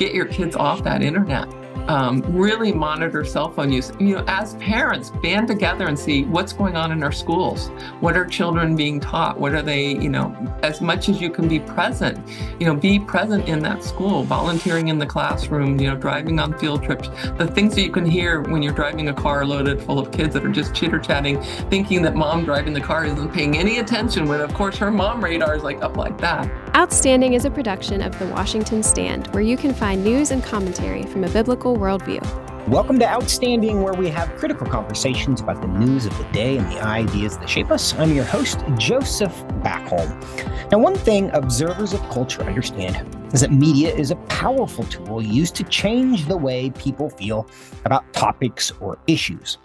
get your kids off that internet um, really monitor cell phone use. You know, as parents, band together and see what's going on in our schools. What are children being taught? What are they, you know, as much as you can be present, you know, be present in that school, volunteering in the classroom, you know, driving on field trips, the things that you can hear when you're driving a car loaded full of kids that are just chitter chatting, thinking that mom driving the car isn't paying any attention when, of course, her mom radar is like up like that. Outstanding is a production of The Washington Stand, where you can find news and commentary from a biblical worldview. Welcome to Outstanding, where we have critical conversations about the news of the day and the ideas that shape us. I'm your host, Joseph Backholm. Now, one thing observers of culture understand is that media is a powerful tool used to change the way people feel about topics or issues.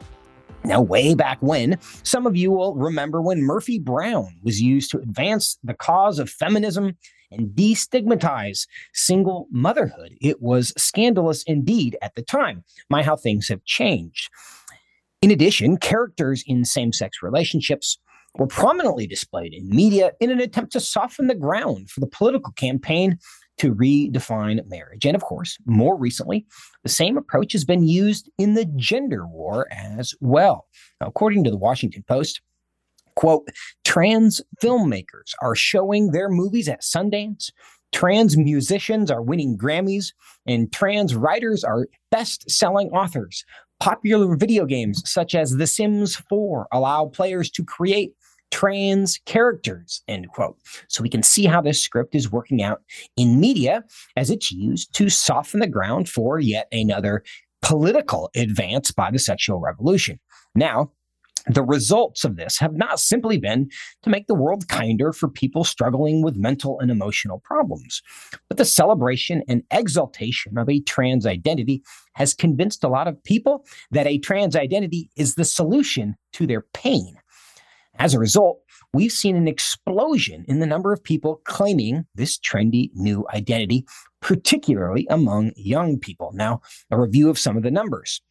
Now, way back when, some of you will remember when Murphy Brown was used to advance the cause of feminism and destigmatize single motherhood. It was scandalous indeed at the time. My, how things have changed. In addition, characters in same sex relationships were prominently displayed in media in an attempt to soften the ground for the political campaign to redefine marriage. And of course, more recently, the same approach has been used in the gender war as well. Now, according to the Washington Post, quote, trans filmmakers are showing their movies at Sundance, trans musicians are winning Grammys, and trans writers are best selling authors. Popular video games such as The Sims 4 allow players to create trans characters, end quote. So we can see how this script is working out in media as it's used to soften the ground for yet another political advance by the sexual revolution. Now, the results of this have not simply been to make the world kinder for people struggling with mental and emotional problems, but the celebration and exaltation of a trans identity has convinced a lot of people that a trans identity is the solution to their pain. As a result, we've seen an explosion in the number of people claiming this trendy new identity, particularly among young people. Now, a review of some of the numbers.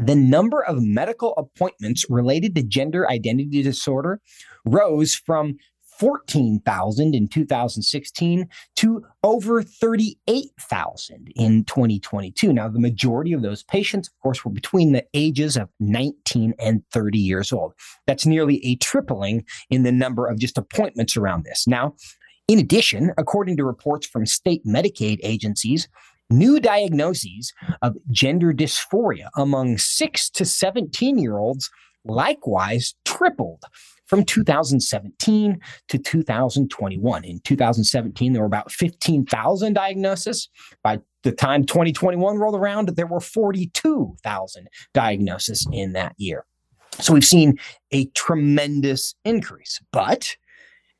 The number of medical appointments related to gender identity disorder rose from 14,000 in 2016 to over 38,000 in 2022. Now, the majority of those patients, of course, were between the ages of 19 and 30 years old. That's nearly a tripling in the number of just appointments around this. Now, in addition, according to reports from state Medicaid agencies, new diagnoses of gender dysphoria among 6 to 17 year olds likewise tripled from 2017 to 2021. In 2017, there were about 15,000 diagnoses. By the time 2021 rolled around, there were 42,000 diagnoses in that year. So we've seen a tremendous increase. But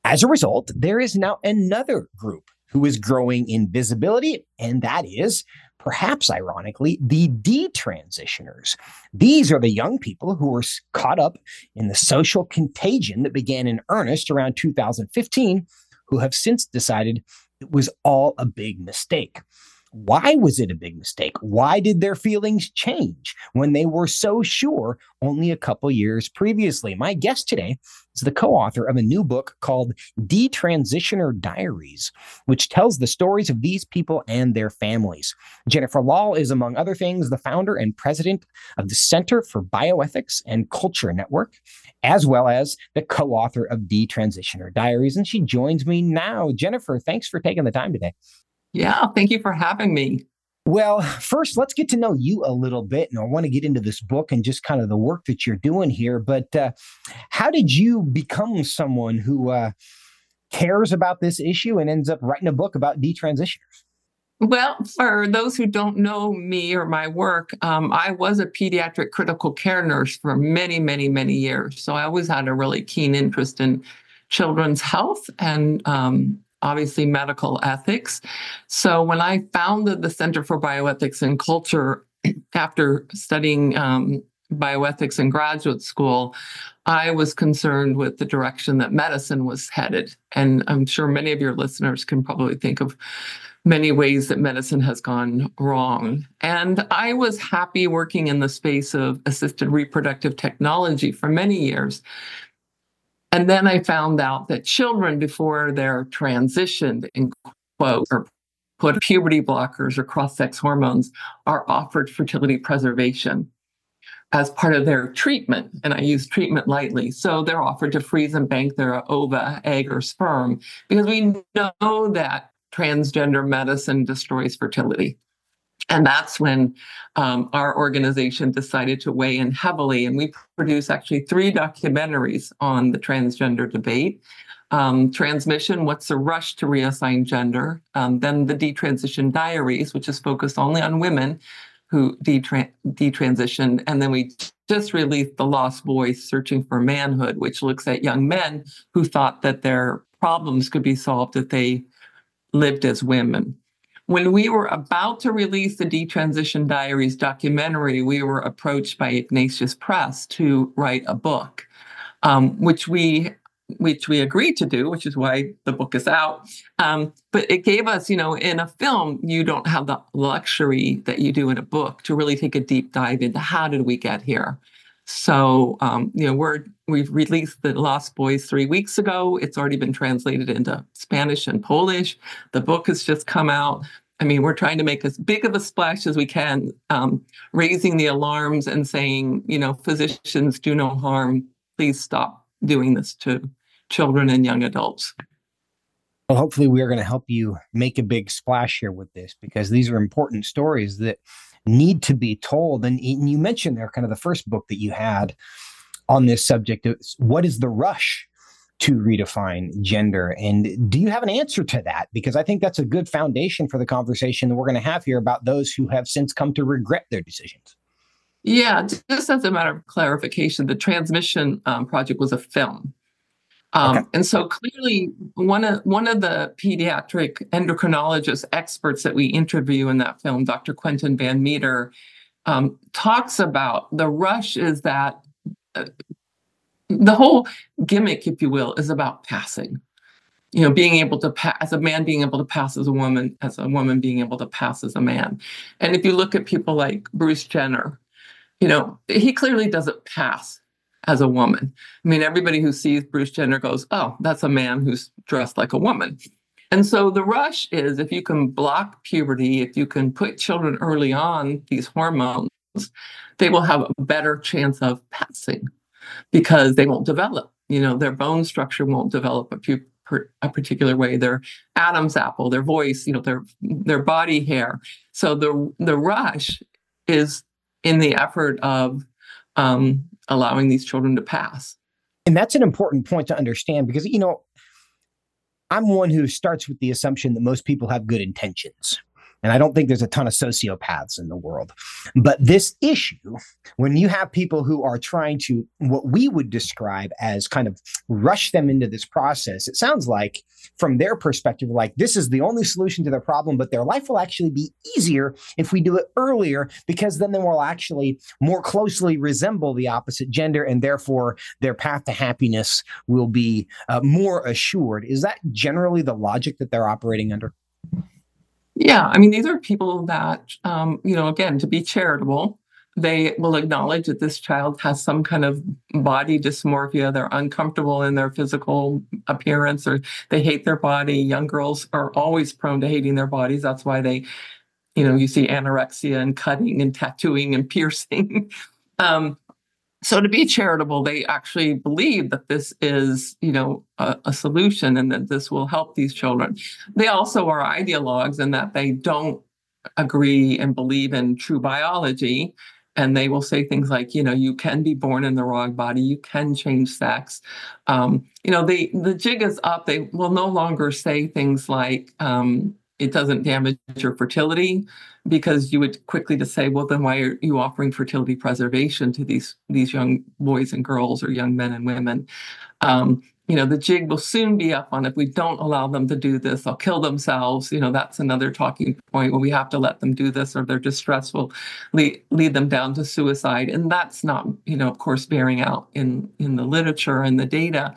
as a result, there is now another group who is growing in visibility, and that is perhaps ironically, the detransitioners. These are the young people who were caught up in the social contagion that began in earnest around 2015, who have since decided it was all a big mistake. Why was it a big mistake? Why did their feelings change when they were so sure only a couple years previously? My guest today is the co author of a new book called Detransitioner Diaries, which tells the stories of these people and their families. Jennifer Lahl is, among other things, the founder and president of the Center for Bioethics and Culture Network, as well as the co author of Detransitioner Diaries. And she joins me now. Jennifer, thanks for taking the time today. Yeah, thank you for having me. Well, first, let's get to know you a little bit. And I want to get into this book and just kind of the work that you're doing here. But uh, how did you become someone who uh, cares about this issue and ends up writing a book about detransitioners? Well, for those who don't know me or my work, um, I was a pediatric critical care nurse for many, many, many years. So I always had a really keen interest in children's health and um, obviously medical ethics. So when I founded the Center for Bioethics and Culture after studying um, bioethics in graduate school, I was concerned with the direction that medicine was headed. And I'm sure many of your listeners can probably think of many ways that medicine has gone wrong. And I was happy working in the space of assisted reproductive technology for many years. And then I found out that children, before they're transitioned, in quote, or put puberty blockers or cross sex hormones are offered fertility preservation as part of their treatment. And I use treatment lightly. So they're offered to freeze and bank their ova, egg, or sperm because we know that transgender medicine destroys fertility. And that's when um, our organization decided to weigh in heavily. And we produce actually three documentaries on the transgender debate. Um, Trans Mission, What's the Rush to Reassign Gender? Um, then the Detransition Diaries, which is focused only on women who detran- detransitioned. And then we just released The Lost Boys Searching for Manhood, which looks at young men who thought that their problems could be solved if they lived as women. When we were about to release the Detransition Diaries documentary, we were approached by Ignatius Press to write a book, um, which we which we agreed to do, which is why the book is out. Um, but it gave us, you know, in a film, you don't have the luxury that you do in a book to really take a deep dive into how did we get here. So, um, you know, we're we've released the Lost Boys three weeks ago. It's already been translated into Spanish and Polish. The book has just come out. I mean, we're trying to make as big of a splash as we can, um, raising the alarms and saying, you know, physicians do no harm. Please stop doing this to children and young adults. Well, hopefully, we are going to help you make a big splash here with this because these are important stories that need to be told. And, you mentioned there kind of the first book that you had on this subject. What is the rush to redefine gender? And do you have an answer to that? Because I think that's a good foundation for the conversation that we're going to have here about those who have since come to regret their decisions. Yeah, just as a matter of clarification, the Trans Mission um, project was a film. Um, okay. And so clearly, one of one of the pediatric endocrinologist experts that we interview in that film, Dr. Quentin Van Meter, um, talks about the rush is that uh, the whole gimmick, if you will, is about passing. You know, being able to pass as a man, being able to pass as a woman, as a woman being able to pass as a man. And if you look at people like Bruce Jenner, you know, he clearly doesn't pass as a woman. I mean, everybody who sees Bruce Jenner goes, oh, that's a man who's dressed like a woman. And so the rush is if you can block puberty, if you can put children early on these hormones, they will have a better chance of passing because they won't develop. You know, their bone structure won't develop a, pu- a particular way. Their Adam's apple, their voice, you know, their their body hair. So the the rush is in the effort of um, allowing these children to pass. And that's an important point to understand because, you know, I'm one who starts with the assumption that most people have good intentions. And I don't think there's a ton of sociopaths in the world. But this issue, when you have people who are trying to, what we would describe as kind of rush them into this process, it sounds like from their perspective, like this is the only solution to their problem, but their life will actually be easier if we do it earlier because then they will actually more closely resemble the opposite gender and therefore their path to happiness will be uh, more assured. Is that generally the logic that they're operating under? Yeah, I mean, these are people that, um, you know, again, to be charitable, they will acknowledge that this child has some kind of body dysmorphia. They're uncomfortable in their physical appearance or they hate their body. Young girls are always prone to hating their bodies. That's why they, you know, you see anorexia and cutting and tattooing and piercing. um, so to be charitable, they actually believe that this is, you know, a, a, solution and that this will help these children. They also are ideologues in that they don't agree and believe in true biology. And they will say things like, you know, you can be born in the wrong body, you can change sex. Um, you know, the the jig is up. They will no longer say things like, um, it doesn't damage your fertility because you would quickly to say well then why are you offering fertility preservation to these these young boys and girls or young men and women? Um, you know the jig will soon be up on if we don't allow them to do this they'll kill themselves. You know that's another talking point where we have to let them do this or their distress will lead, lead them down to suicide. And that's not you know of course bearing out in in the literature and the data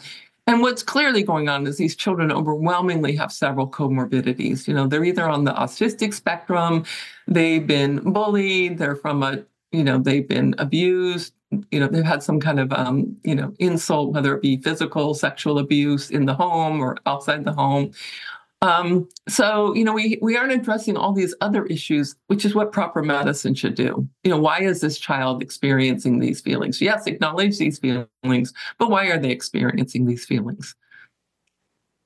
and what's clearly going on is these children overwhelmingly have several comorbidities. You know, they're either on the autistic spectrum, they've been bullied, they're from a, you know, they've been abused, you know, they've had some kind of, um, you know, insult, whether it be physical, sexual abuse in the home or outside the home. Um, so, you know, we, we aren't addressing all these other issues, which is what proper medicine should do. You know, why is this child experiencing these feelings? Yes, acknowledge these feelings, but why are they experiencing these feelings?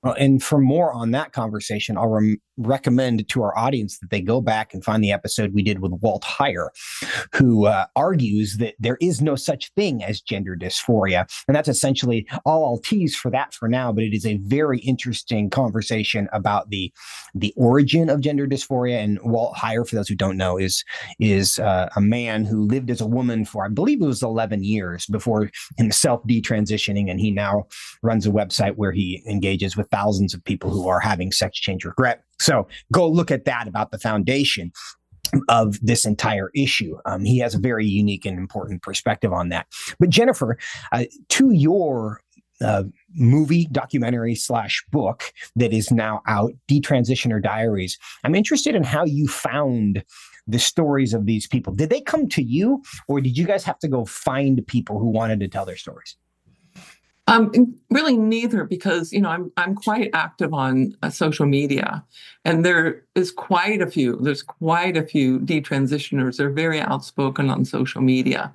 Well, and for more on that conversation, I'll rem- recommend to our audience that they go back and find the episode we did with Walt Heyer, who uh, argues that there is no such thing as gender dysphoria. And that's essentially all I'll tease for that for now, but it is a very interesting conversation about the the origin of gender dysphoria. And Walt Heyer, for those who don't know, is is uh, a man who lived as a woman for I believe it was 11 years before himself detransitioning, and he now runs a website where he engages with thousands of people who are having sex change regret. So go look at that about the foundation of this entire issue. Um, he has a very unique and important perspective on that. But Jennifer, uh, to your uh, movie documentary slash book that is now out, Detransitioner Diaries. I'm interested in how you found the stories of these people. Did they come to you, or did you guys have to go find people who wanted to tell their stories? Um, really neither, because you know I'm I'm quite active on uh, social media, and there is quite a few. There's quite a few detransitioners. They're very outspoken on social media.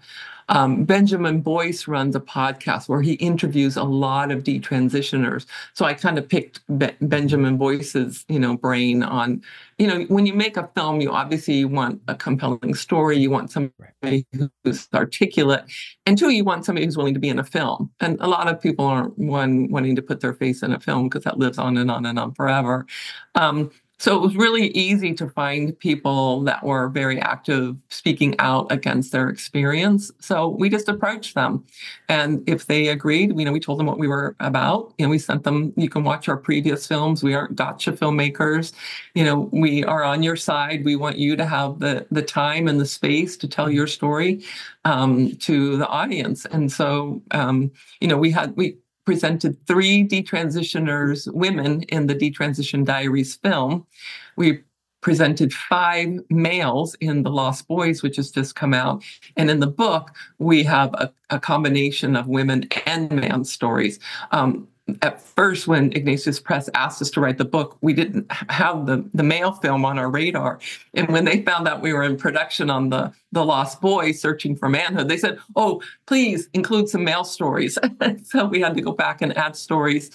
Um, Benjamin Boyce runs a podcast where he interviews a lot of detransitioners. So I kind of picked Be- Benjamin Boyce's, you know, brain on, you know, when you make a film, you obviously want a compelling story. You want somebody who's articulate, and two, you want somebody who's willing to be in a film. And a lot of people aren't one wanting to put their face in a film because that lives on and on and on forever. Um, so it was really easy to find people that were very active speaking out against their experience. So we just approached them. And if they agreed, you know, we told them what we were about and we sent them, you can watch our previous films. We aren't gotcha filmmakers. You know, we are on your side. We want you to have the the time and the space to tell your story um, to the audience. And so um, you know, we had we presented three detransitioners, women in the Detransition Diaries film. We presented five males in The Lost Boys, which has just come out. And in the book, we have a, a combination of women and man stories. Um, at first, when Ignatius Press asked us to write the book, we didn't have the, the male film on our radar. And when they found out we were in production on the, the Lost Boy Searching for Manhood, they said, Oh, please include some male stories. so we had to go back and add stories,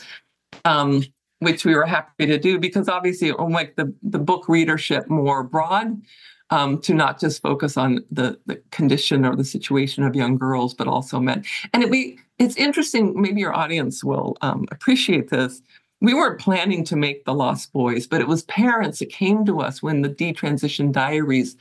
um, which we were happy to do because obviously it will make the, the book readership more broad. Um, to not just focus on the, the condition or the situation of young girls, but also men. And it, we it's interesting, maybe your audience will um, appreciate this. We weren't planning to make The Lost Boys, but it was parents that came to us when the Detransition Diaries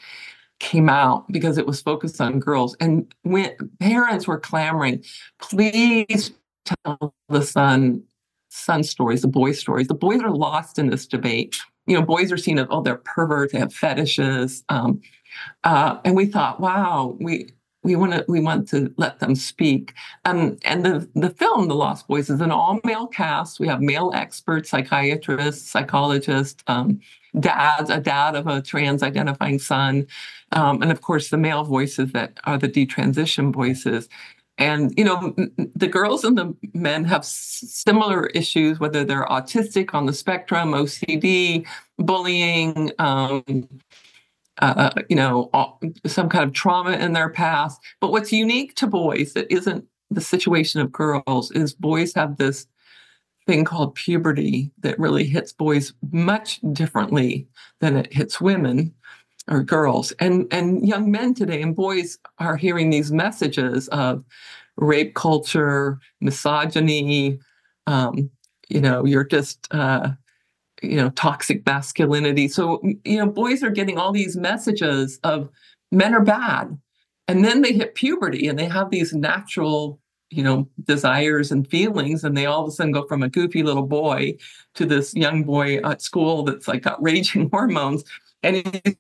came out because it was focused on girls. And when parents were clamoring, please tell the son son stories, the boy stories. The boys are lost in this debate. You know, boys are seen as, oh, they're perverts, they have fetishes. Um, uh, and we thought, wow, we we want to we want to let them speak. Um, and the the film, The Lost Boys, is an all male cast. We have male experts, psychiatrists, psychologists, um, dads, a dad of a trans identifying son, um, and of course the male voices that are the detransition voices. And you know, the girls and the men have similar issues, whether they're autistic on the spectrum, OCD, bullying, um, uh, you know, some kind of trauma in their past. But what's unique to boys that isn't the situation of girls is boys have this thing called puberty that really hits boys much differently than it hits women or girls and and young men today and boys are hearing these messages of rape culture misogyny um, you know you're just uh, you know toxic masculinity so you know boys are getting all these messages of men are bad and then they hit puberty and they have these natural you know desires and feelings and they all of a sudden go from a goofy little boy to this young boy at school that's like got raging hormones and he's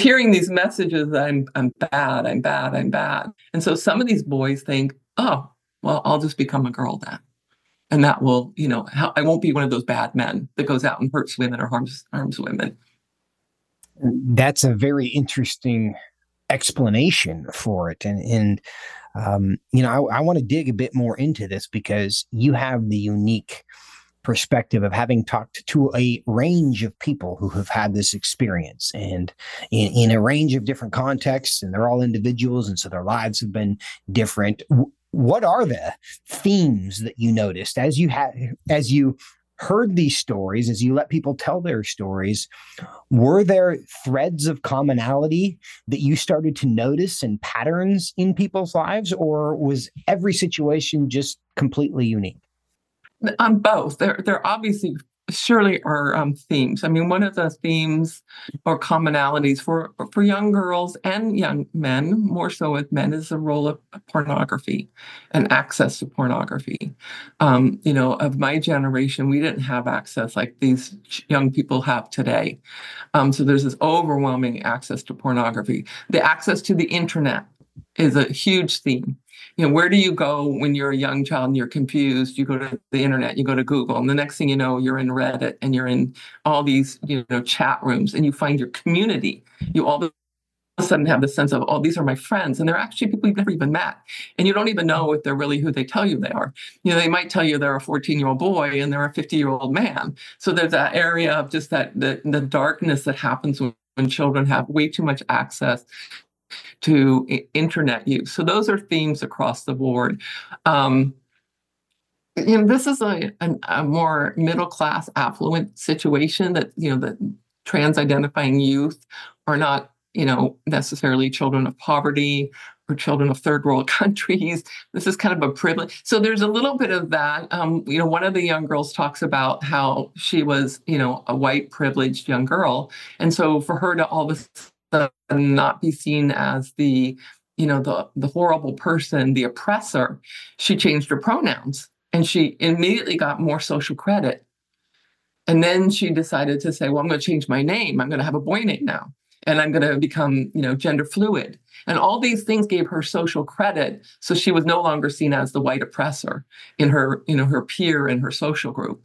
hearing these messages I'm I'm bad, I'm bad, I'm bad. And so some of these boys think, oh, well, I'll just become a girl then and that will you know i won't be one of those bad men that goes out and hurts women or harms harms women that's a very interesting explanation for it and and um, you know i, I want to dig a bit more into this because you have the unique perspective of having talked to a range of people who have had this experience and in, in a range of different contexts, and they're all individuals, and so their lives have been different. What are the themes that you noticed as you had as you heard these stories, as you let people tell their stories, were there threads of commonality that you started to notice and patterns in people's lives, or was every situation just completely unique? On both. There, there obviously surely are um, themes. I mean, one of the themes or commonalities for for young girls and young men, more so with men, is the role of pornography and access to pornography. Um, you know, of my generation, we didn't have access like these young people have today. Um, so there's this overwhelming access to pornography. The access to the internet is a huge theme you know, where do you go when you're a young child and you're confused? You go to the internet, you go to Google, and the next thing you know, you're in Reddit and you're in all these, you know, chat rooms and you find your community. You all of a sudden have the sense of, oh, these are my friends. And they're actually people you've never even met. And you don't even know if they're really who they tell you they are. You know, they might tell you they're a 14 year old boy and they're a 50 year old man. So there's that area of just that the, the darkness that happens when, when children have way too much access to internet use. So those are themes across the board. Um, you know, this is a, a, a more middle class, affluent situation that you know that trans identifying youth are not you know necessarily children of poverty or children of third world countries. This is kind of a privilege. So there's a little bit of that. Um, you know, one of the young girls talks about how she was, you know, a white privileged young girl, and so for her to all of a and not be seen as the you know the the horrible person the oppressor. She changed her pronouns and she immediately got more social credit. And then she decided to say well i'm going to change my name. I'm going to have a boy name now and i'm going to become you know gender fluid. And all these things gave her social credit so she was no longer seen as the white oppressor in her you know her peer and her social group.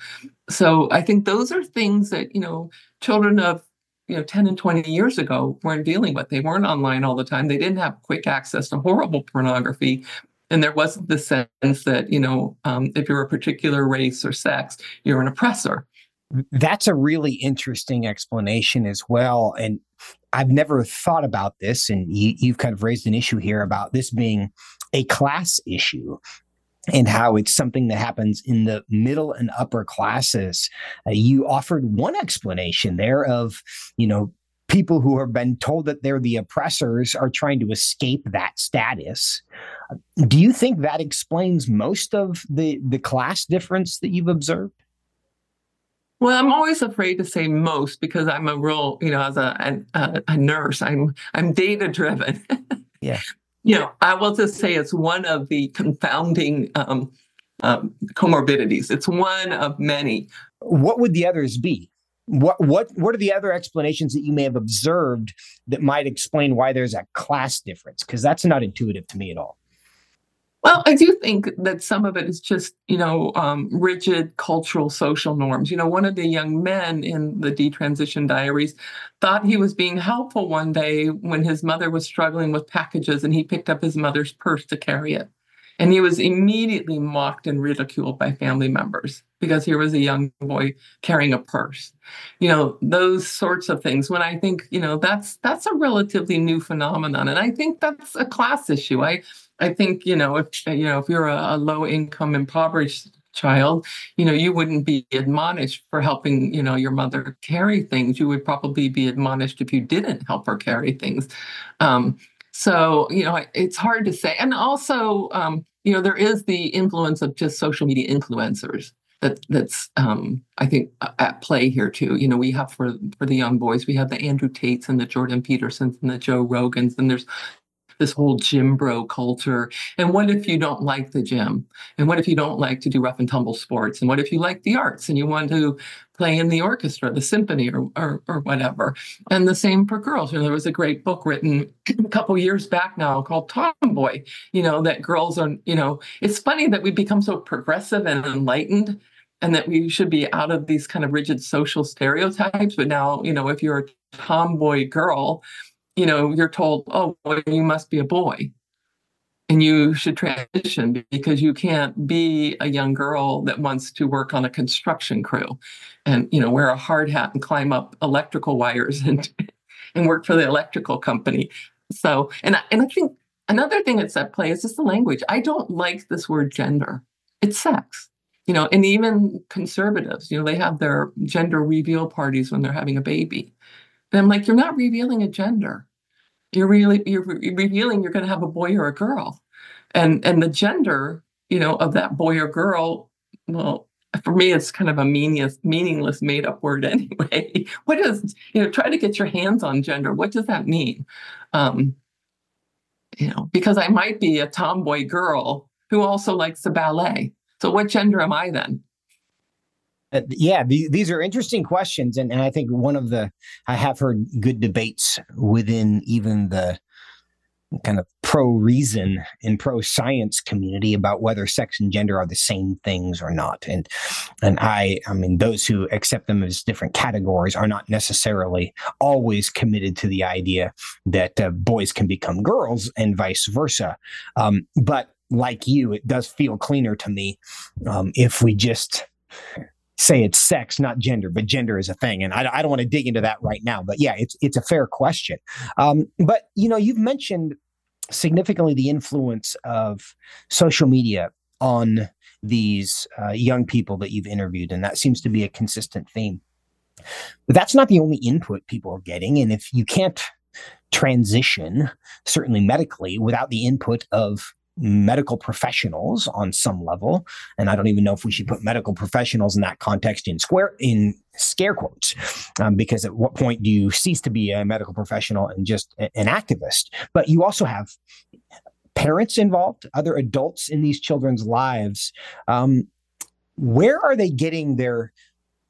So i think those are things that you know children of you know 10 and 20 years ago weren't dealing with. They weren't online all the time. They didn't have quick access to horrible pornography. And there wasn't the sense that you know um, if you're a particular race or sex you're an oppressor. That's a really interesting explanation as well. And i've never thought about this. And you, you've kind of raised an issue here about this being a class issue and how it's something that happens in the middle and upper classes. Uh, you offered one explanation there of, you know, people who have been told that they're the oppressors are trying to escape that status. Uh, do you think that explains most of the the class difference that you've observed? Well, I'm always afraid to say most because I'm a real, you know, as a a, a nurse, I'm I'm data driven. yeah know, I will just say it's one of the confounding um, um, comorbidities. It's one of many. What would the others be? What what what are the other explanations that you may have observed that might explain why there's a class difference? Because that's not intuitive to me at all. Well, I do think that some of it is just, you know, um, rigid cultural social norms. You know, one of the young men in the detransition diaries thought he was being helpful one day when his mother was struggling with packages and he picked up his mother's purse to carry it. And he was immediately mocked and ridiculed by family members because here was a young boy carrying a purse. You know, those sorts of things. When I think, you know, that's that's a relatively new phenomenon. And I think that's a class issue. I I think you know if you know if you're a, a low income impoverished child, you know you wouldn't be admonished for helping you know your mother carry things. You would probably be admonished if you didn't help her carry things. Um, so you know it's hard to say, and also um, you know there is the influence of just social media influencers that that's um, I think at play here too. You know, we have for for the young boys, we have the Andrew Tates and the Jordan Petersons and the Joe Rogans, and there's this whole gym bro culture. And what if you don't like the gym? And what if you don't like to do rough and tumble sports? And what if you like the arts and you want to play in the orchestra, the symphony, or or, or whatever? And the same for girls. You know, there was a great book written a couple years back now called Tomboy. You know that girls are. You know, it's funny that we become so progressive and enlightened and that we should be out of these kind of rigid social stereotypes. But now, you know, if you're a tomboy girl, you know, you're told, oh, well, you must be a boy. and you should transition because you can't be a young girl that wants to work on a construction crew and you know wear a hard hat and climb up electrical wires and and work for the electrical company. So and I, and I think another thing that's at play is just the language. I don't like this word gender. It's sex. You know and even conservatives you know they have their gender reveal parties when they're having a baby and i'm like you're not revealing a gender. You're really you're revealing you're going to have a boy or a girl. And and the gender you know of that boy or girl well for me it's kind of a meaningless meaningless made up word anyway. What does you know try to get your hands on gender. What does that mean? Um you know because i might be a tomboy girl who also likes the ballet. So what gender am i then uh, yeah, the, these are interesting questions, and, and I think one of the I have heard good debates within even the kind of pro reason and pro science community about whether sex and gender are the same things or not. And and i i mean those who accept them as different categories are not necessarily always committed to the idea that uh, boys can become girls and vice versa. Um, but like you it does feel cleaner to me um, if we just say it's sex, not gender, but gender is a thing. And I, I don't want to dig into that right now. But yeah, it's it's a fair question. Um, but you know, you've mentioned significantly the influence of social media on these uh, young people that you've interviewed, and that seems to be a consistent theme. But that's not the only input people are getting, and if you can't transition, certainly medically, without the input of medical professionals on some level and i don't even know if we should put medical professionals in that context in square in scare quotes um, because at what point do you cease to be a medical professional and just an activist? But you also have parents involved other adults in these children's lives. Um, where are they getting their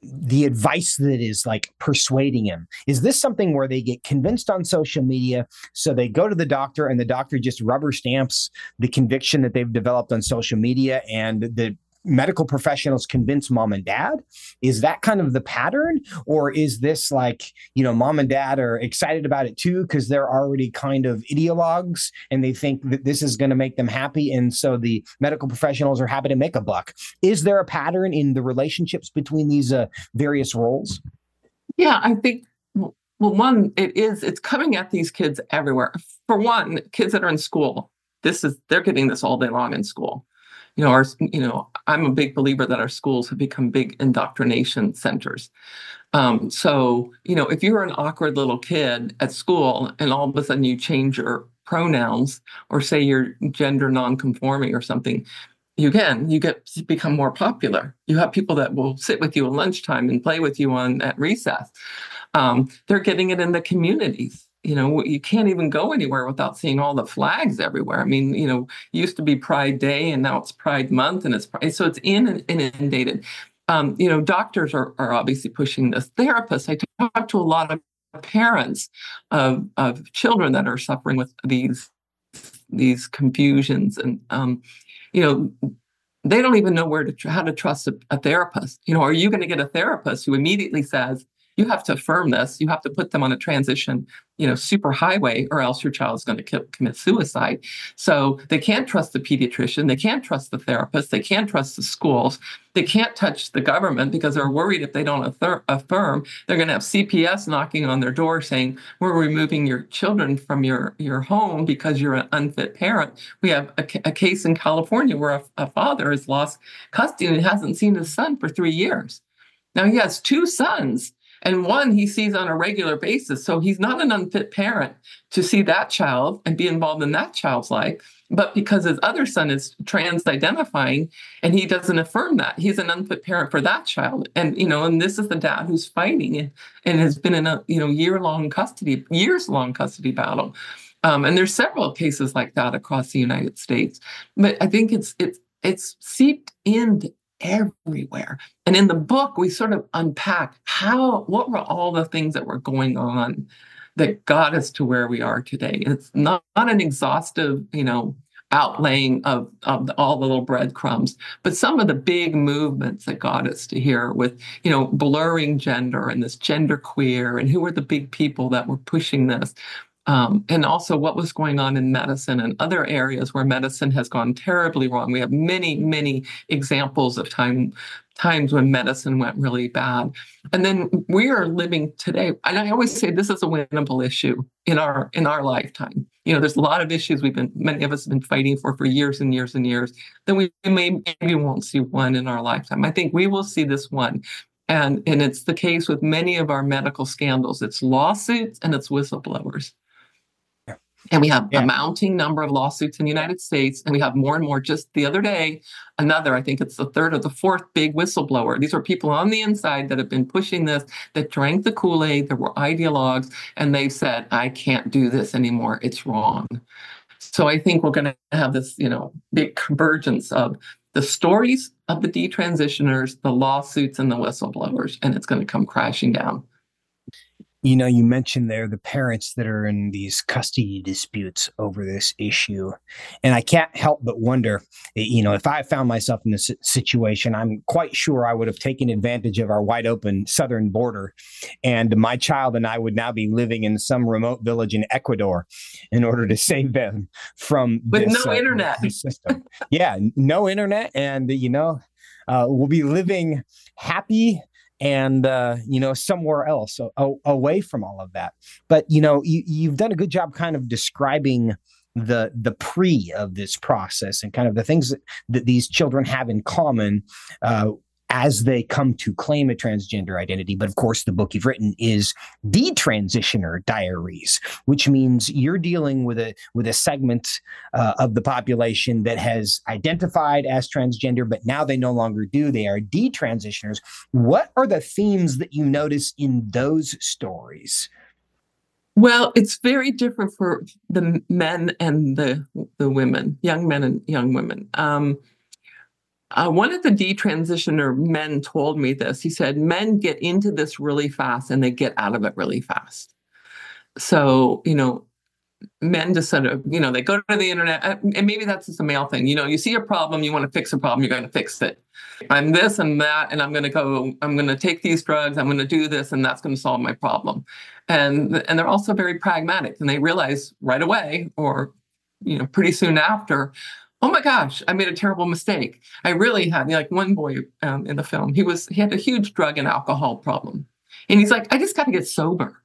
the advice that is like persuading him. Is this something where they get convinced on social media so they go to the doctor and the doctor just rubber stamps the conviction that they've developed on social media and the medical professionals convince mom and dad? Is that kind of the pattern? Or is this like you know mom and dad are excited about it too because they're already kind of ideologues and they think that this is going to make them happy and so the medical professionals are happy to make a buck? Is there a pattern in the relationships between these uh, various roles? Yeah i think well one it is it's coming at these kids everywhere. For one kids that are in school this is they're getting this all day long in school you know, our, you know, I'm a big believer that our schools have become big indoctrination centers. Um, so, you know, if you're an awkward little kid at school and all of a sudden you change your pronouns or say you're gender nonconforming or something, you can you get become more popular. You have people that will sit with you at lunchtime and play with you on at recess. Um, they're getting it in the communities you know you can't even go anywhere without seeing all the flags everywhere. I mean you know used to be pride day and now it's pride month and it's pride, so it's in inundated. Um, you know doctors are, are obviously pushing this. Therapists i talk to a lot of parents of, of children that are suffering with these these confusions and um, you know they don't even know where to how to trust a, a therapist. You know are you going to get a therapist who immediately says you have to affirm this. You have to put them on a transition you know super highway or else your child is going to commit suicide. So they can't trust the pediatrician they can't trust the therapist they can't trust the schools they can't touch the government because they're worried if they don't affirm they're going to have cps knocking on their door saying we're removing your children from your your home because you're an unfit parent. We have a, a case in california where a, a father has lost custody and hasn't seen his son for three years. Now he has two sons and one he sees on a regular basis. So he's not an unfit parent to see that child and be involved in that child's life. But because his other son is trans identifying and he doesn't affirm that, he's an unfit parent for that child. And, you know, and this is the dad who's fighting and, and has been in a, you know, year long custody, years long custody battle. Um, and there's several cases like that across the United States. But I think it's, it's, it's seeped into everywhere. And in the book, we sort of unpack how, what were all the things that were going on that got us to where we are today. It's not, not an exhaustive, you know, outlaying of, of all the little breadcrumbs, but some of the big movements that got us to here with, you know, blurring gender and this gender queer and who were the big people that were pushing this. Um, and also what was going on in medicine and other areas where medicine has gone terribly wrong. We have many, many examples of time times when medicine went really bad. And then we are living today, and I always say this is a winnable issue in our in our lifetime. You know, there's a lot of issues we've been many of us have been fighting for for years and years and years. Then we may, maybe won't see one in our lifetime. I think we will see this one. And, and it's the case with many of our medical scandals. It's lawsuits and it's whistleblowers. And we have yeah. a mounting number of lawsuits in the United States, and we have more and more. Just the other day, another, I think it's the third or the fourth big whistleblower. These are people on the inside that have been pushing this, that drank the Kool Aid, that were ideologues, and they've said, I can't do this anymore. It's wrong. So I think we're going to have this, you know, big convergence of the stories of the detransitioners, the lawsuits, and the whistleblowers, and it's going to come crashing down you know, you mentioned there the parents that are in these custody disputes over this issue. And I can't help but wonder, you know, if I found myself in this situation, I'm quite sure I would have taken advantage of our wide open southern border. And my child and I would now be living in some remote village in Ecuador in order to save them from With this, no uh, internet. system. yeah, no internet. And, you know, uh, we'll be living happy and uh, you know somewhere else away from all of that. But you know you, you've done a good job kind of describing the the pre of this process and kind of the things that, that these children have in common uh, as they come to claim a transgender identity. But of course, the book you've written is detransitioner diaries, which means you're dealing with a with a segment uh, of the population that has identified as transgender, but now they no longer do. They are detransitioners. What are the themes that you notice in those stories? Well, it's very different for the men and the the women, young men and young women. Um, uh, one of the detransitioner men told me this. He said, Men get into this really fast and they get out of it really fast. So, you know, men just sort of, you know, they go to the internet, uh, and maybe that's just a male thing. You know, you see a problem, you want to fix a problem, you're going to fix it. I'm this and that, and I'm going to go, I'm going to take these drugs, I'm going to do this, and that's going to solve my problem. And and they're also very pragmatic, and they realize right away, or you know, pretty soon after, oh my gosh, I made a terrible mistake. I really had like one boy um, in the film. He was he had a huge drug and alcohol problem, and he's like, I just got to get sober.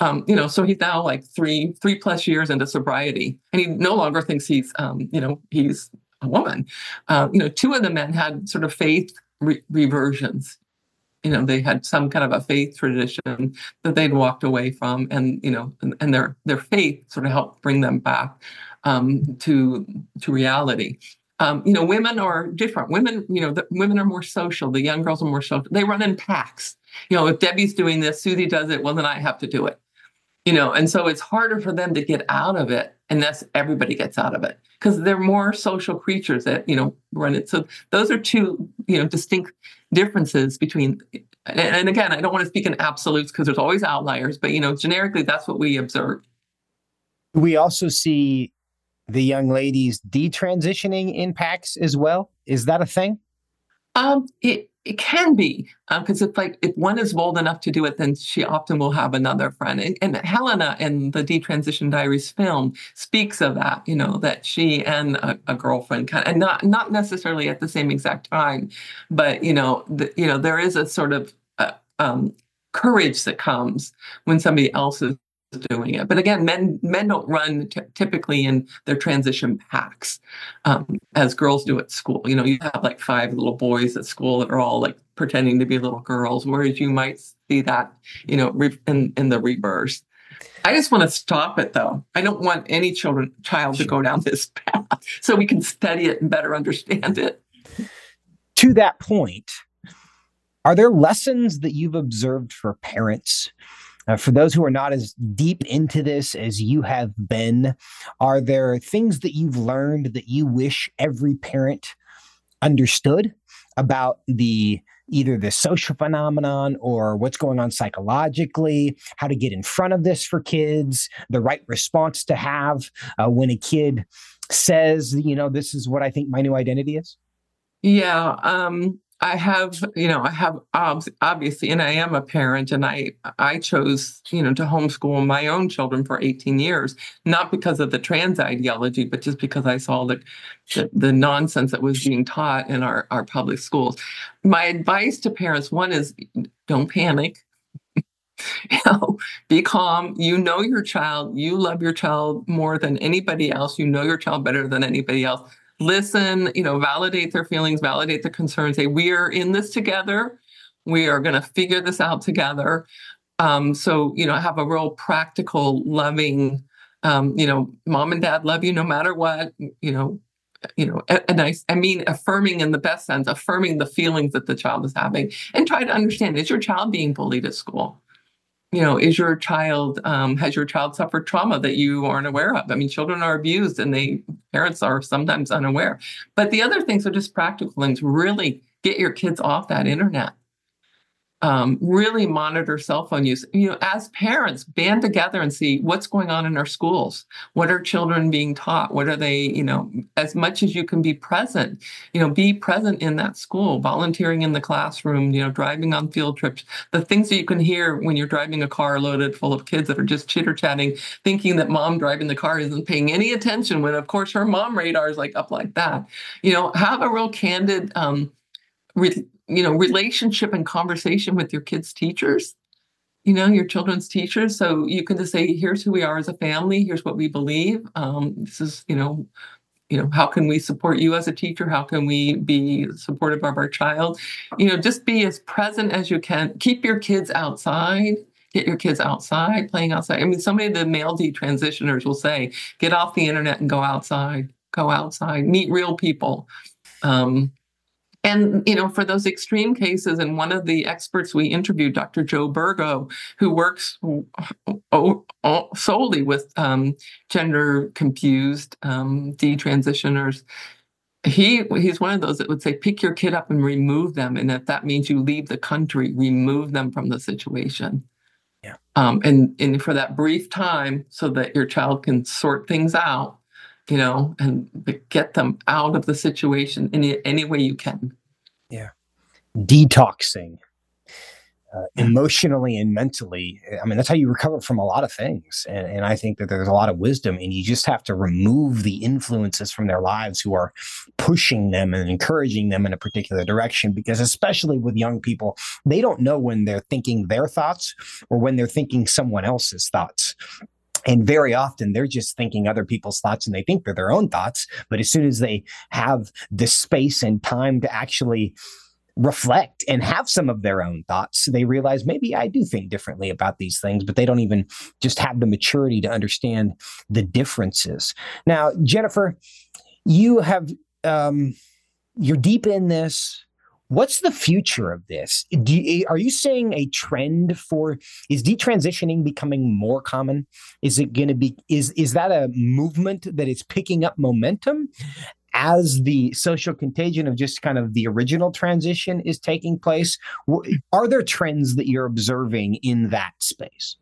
Um, you know, so he's now like three three plus years into sobriety, and he no longer thinks he's um, you know he's a woman. Uh, you know, two of the men had sort of faith re- reversions. You know, they had some kind of a faith tradition that they'd walked away from, and you know, and, and their their faith sort of helped bring them back um, to to reality. Um, you know, women are different. Women, you know, the, women are more social. The young girls are more social. They run in packs. You know, if Debbie's doing this, Susie does it. Well, then I have to do it. You know, and so it's harder for them to get out of it unless everybody gets out of it because they're more social creatures that you know run it. So those are two you know distinct differences between. And, and again, I don't want to speak in absolutes because there's always outliers, but you know, generically, that's what we observe. We also see the young ladies detransitioning in packs as well? Is that a thing? Um, it it can be because um, if like if one is bold enough to do it, then she often will have another friend. And, and Helena in the Detransition Diaries film speaks of that. You know that she and a, a girlfriend kind of, and not not necessarily at the same exact time, but you know the, you know there is a sort of uh, um, courage that comes when somebody else is doing it. But again, men men don't run t- typically in their transition packs um, as girls do at school. You know, you have like five little boys at school that are all like pretending to be little girls, whereas you might see that, you know, re- in in the reverse. I just want to stop it though. I don't want any children child to go down this path so we can study it and better understand it. To that point, are there lessons that you've observed for parents uh, for those who are not as deep into this as you have been, are there things that you've learned that you wish every parent understood about the either the social phenomenon or what's going on psychologically, how to get in front of this for kids, the right response to have uh, when a kid says, you know, this is what I think my new identity is? Yeah. Um, I have, you know, I have obviously, and I am a parent, and I I chose, you know, to homeschool my own children for 18 years, not because of the trans ideology, but just because I saw the the, the nonsense that was being taught in our our public schools. My advice to parents, one is, don't panic. you know, be calm. You know your child. You love your child more than anybody else. You know your child better than anybody else listen, you know, validate their feelings, validate their concerns, say, we are in this together. We are going to figure this out together. Um, so, you know, have a real practical, loving, um, you know, mom and dad love you no matter what, you know, you know, a, a nice, I mean, affirming in the best sense, affirming the feelings that the child is having and try to understand, is your child being bullied at school? You know is your child um, has your child suffered trauma that you aren't aware of? I mean children are abused and they parents are sometimes unaware. But the other things are just practical things really get your kids off that internet um, really monitor cell phone use. You know, as parents, band together and see what's going on in our schools. What are children being taught? What are they? You know, as much as you can be present. You know, be present in that school, volunteering in the classroom. You know, driving on field trips. The things that you can hear when you're driving a car loaded full of kids that are just chitter chatting, thinking that mom driving the car isn't paying any attention. When of course her mom radar is like up like that. You know, have a real candid. Um, you know relationship and conversation with your kids teachers you know your children's teachers. So you can just say here's who we are as a family. Here's what we believe. Um, this is you know you know how can we support you as a teacher? How can we be supportive of our child? You know just be as present as you can. Keep your kids outside. Get your kids outside playing outside. I mean so many of the male detransitioners will say get off the internet and go outside. Go outside. Meet real people. Um, and you know, for those extreme cases, and one of the experts we interviewed, Dr. Joe Burgo, who works solely with um, gender confused um, detransitioners, he he's one of those that would say pick your kid up and remove them, and if that means you leave the country, remove them from the situation. Yeah. Um, and and for that brief time, so that your child can sort things out you know, and get them out of the situation in any way you can. Yeah. Detoxing. Uh, emotionally and mentally. I mean, that's how you recover from a lot of things. And, and, I think that there's a lot of wisdom, and you just have to remove the influences from their lives who are pushing them and encouraging them in a particular direction. Because, especially with young people, they don't know when they're thinking their thoughts or when they're thinking someone else's thoughts. And very often they're just thinking other people's thoughts and they think they're their own thoughts. But as soon as they have the space and time to actually reflect and have some of their own thoughts, they realize maybe I do think differently about these things, but they don't even just have the maturity to understand the differences. Now, Jennifer, you have, um, you're deep in this What's the future of this? You, eh, are you saying a trend for is detransitioning becoming more common? Is it going to be is is that a movement that is picking up momentum as the social contagion of just kind of the original transition is taking place? Are there trends that you're observing in that space?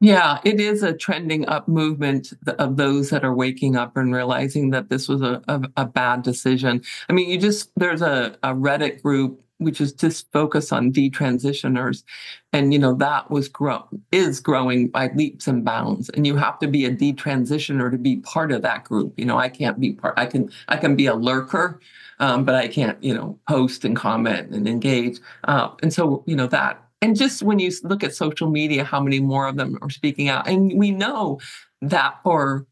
Yeah, it is a trending up movement of those that are waking up and realizing that this was a, a, a bad decision. I mean, you just, there's a, a Reddit group which is just focused on detransitioners. And, you know, that was grow is growing by leaps and bounds. And you have to be a detransitioner to be part of that group. You know, I can't be part, I can, I can be a lurker, um, but I can't, you know, post and comment and engage. Uh, and so, you know, that and just when you look at social media, how many more of them are speaking out? And we know that for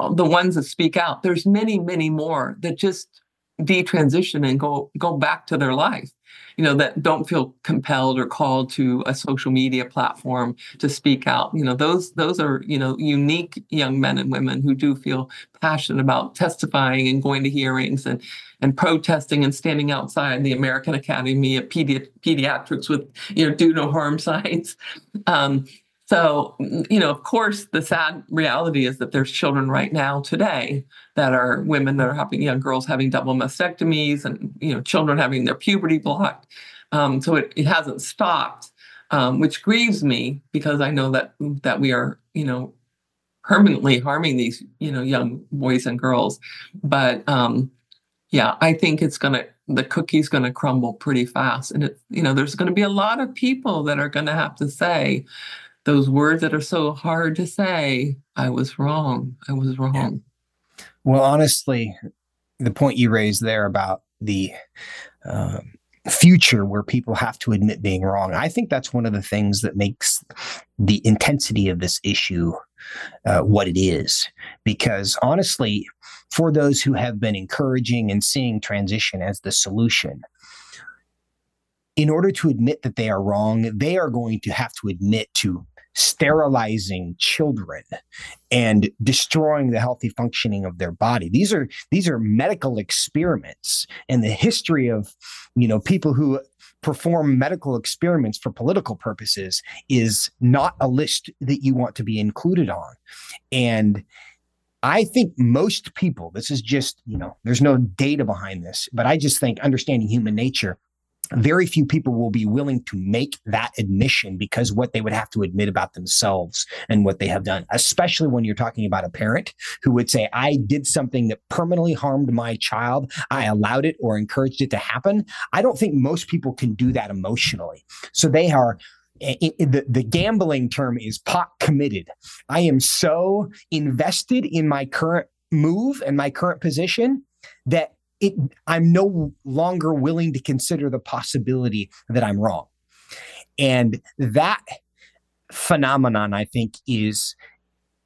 um, the ones that speak out, there's many, many more that just detransition and go go back to their life you know that don't feel compelled or called to a social media platform to speak out you know those those are you know unique young men and women who do feel passionate about testifying and going to hearings and and protesting and standing outside the American Academy of Pedi- Pediatrics with you know do no harm signs um, so, you know, of course, the sad reality is that there's children right now today that are women that are having young girls having double mastectomies and, you know, children having their puberty blocked. Um, so it, it hasn't stopped, um, which grieves me because I know that that we are, you know, permanently harming these, you know, young boys and girls. But um, yeah, I think it's going to the cookie's going to crumble pretty fast. And it, you know, there's going to be a lot of people that are going to have to say those words that are so hard to say. I was wrong. I was wrong. Yeah. Well, honestly, the point you raised there about the um, future where people have to admit being wrong. I think that's one of the things that makes the intensity of this issue uh, what it is. Because honestly, for those who have been encouraging and seeing transition as the solution, in order to admit that they are wrong, they are going to have to admit to sterilizing children and destroying the healthy functioning of their body these are these are medical experiments and the history of you know people who perform medical experiments for political purposes is not a list that you want to be included on. And I think most people, this is just, you know, there's no data behind this, but I just think understanding human nature, very few people will be willing to make that admission because what they would have to admit about themselves and what they have done, especially when you're talking about a parent who would say, I did something that permanently harmed my child. I allowed it or encouraged it to happen. I don't think most people can do that emotionally. So they are it, it, the, the gambling term is pot committed. I am so invested in my current move and my current position that it, I'm no longer willing to consider the possibility that I'm wrong. And that phenomenon, I think, is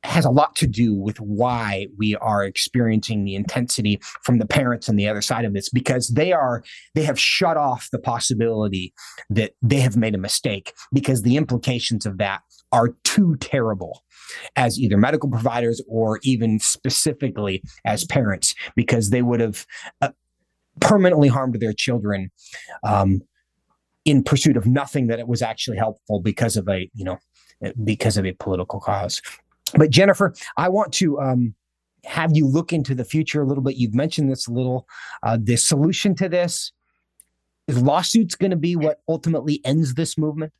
has a lot to do with why we are experiencing the intensity from the parents on the other side of this because they are they have shut off the possibility that they have made a mistake because the implications of that are too terrible as either medical providers or even specifically as parents because they would have uh, permanently harmed their children um, in pursuit of nothing that it was actually helpful because of a you know because of a political cause but Jennifer, I want to um, have you look into the future a little bit. You've mentioned this a little. Uh, the solution to this is lawsuits going to be what ultimately ends this movement?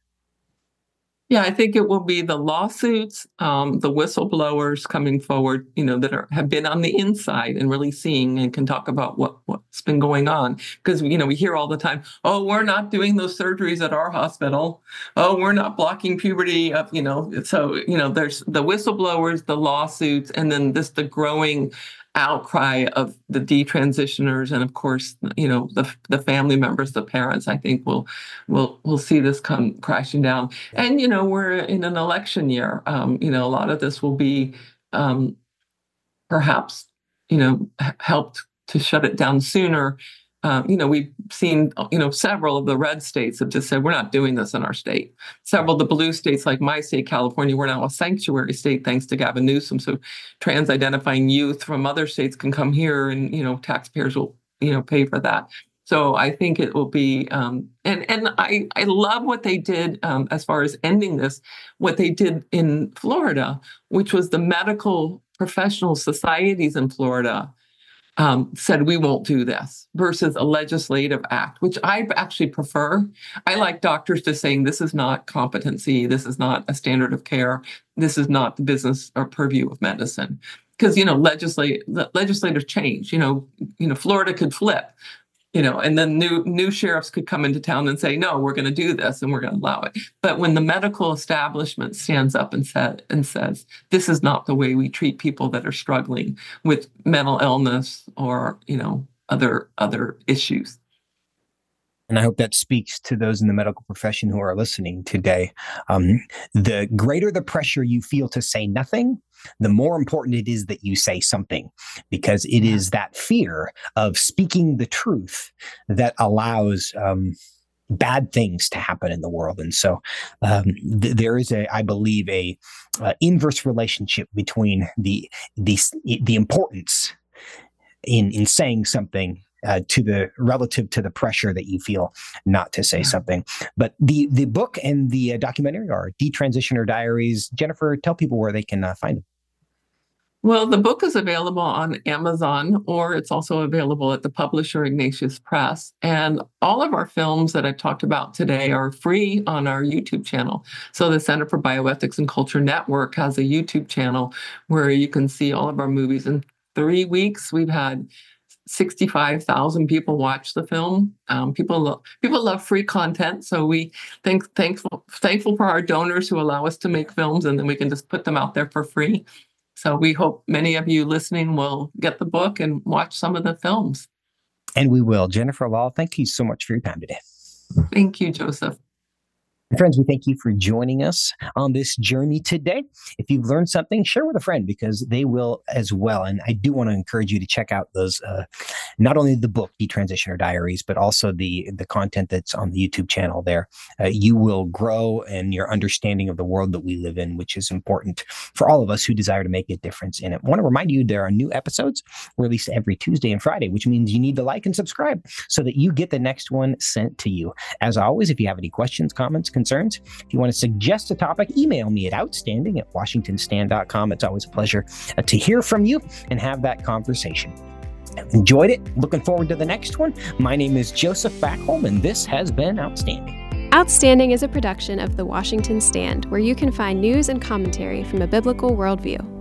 Yeah, I think it will be the lawsuits, um, the whistleblowers coming forward, you know, that are have been on the inside and really seeing and can talk about what what's been going on. Because you know, we hear all the time, "Oh, we're not doing those surgeries at our hospital. Oh, we're not blocking puberty." Up, you know, so you know, there's the whistleblowers, the lawsuits, and then this the growing outcry of the detransitioners and of course you know the the family members the parents i think will will will see this come crashing down. And you know we're in an election year. Um, you know a lot of this will be um, perhaps you know helped to shut it down sooner um, you know, we've seen, you know, several of the red states have just said, we're not doing this in our state. Several of the blue states, like my state, California, we're now a sanctuary state thanks to Gavin Newsom. So trans identifying youth from other states can come here and, you know, taxpayers will, you know, pay for that. So I think it will be, um, and and I I love what they did um, as far as ending this, what they did in Florida, which was the medical professional societies in Florida um, said we won't do this versus a legislative act, which I actually prefer. I like doctors just saying this is not competency, this is not a standard of care, this is not the business or purview of medicine. Because you know, legislate legislators change. You know, you know, Florida could flip you know, and then new new sheriffs could come into town and say, no, we're going to do this and we're going to allow it. But when the medical establishment stands up and said and says, this is not the way we treat people that are struggling with mental illness or, you know, other other issues. And I hope that speaks to those in the medical profession who are listening today. Um, the greater the pressure you feel to say nothing, the more important it is that you say something because it is that fear of speaking the truth that allows um, bad things to happen in the world and so um, th- there is a i believe a uh, inverse relationship between the the the importance in in saying something uh, to the relative to the pressure that you feel not to say something. But the the book and the uh, documentary are Detransitioner Diaries. Jennifer, tell people where they can uh, find them. Well, the book is available on Amazon, or it's also available at the publisher Ignatius Press. And all of our films that I've talked about today are free on our YouTube channel. So the Center for Bioethics and Culture Network has a YouTube channel where you can see all of our movies. In three weeks, we've had 65,000 people watch the film. Um, people lo- people love free content, so we thank thankful thankful for our donors who allow us to make films, and then we can just put them out there for free. So we hope many of you listening will get the book and watch some of the films. And we will. Jennifer Lahl, thank you so much for your time today. Thank you, Joseph. Friends, we thank you for joining us on this journey today. If you've learned something, share with a friend because they will as well. And I do want to encourage you to check out those, uh, not only the book, Detransitioner Diaries, but also the the content that's on the YouTube channel there. Uh, you will grow in your understanding of the world that we live in, which is important for all of us who desire to make a difference in it. I want to remind you there are new episodes released every Tuesday and Friday, which means you need to like and subscribe so that you get the next one sent to you. As always, if you have any questions, comments, concerns. If you want to suggest a topic, email me at outstanding at washingtonstand.com. It's always a pleasure uh, to hear from you and have that conversation. Enjoyed it. Looking forward to the next one. My name is Joseph Backholm, and this has been Outstanding. Outstanding is a production of The Washington Stand, where you can find news and commentary from a biblical worldview.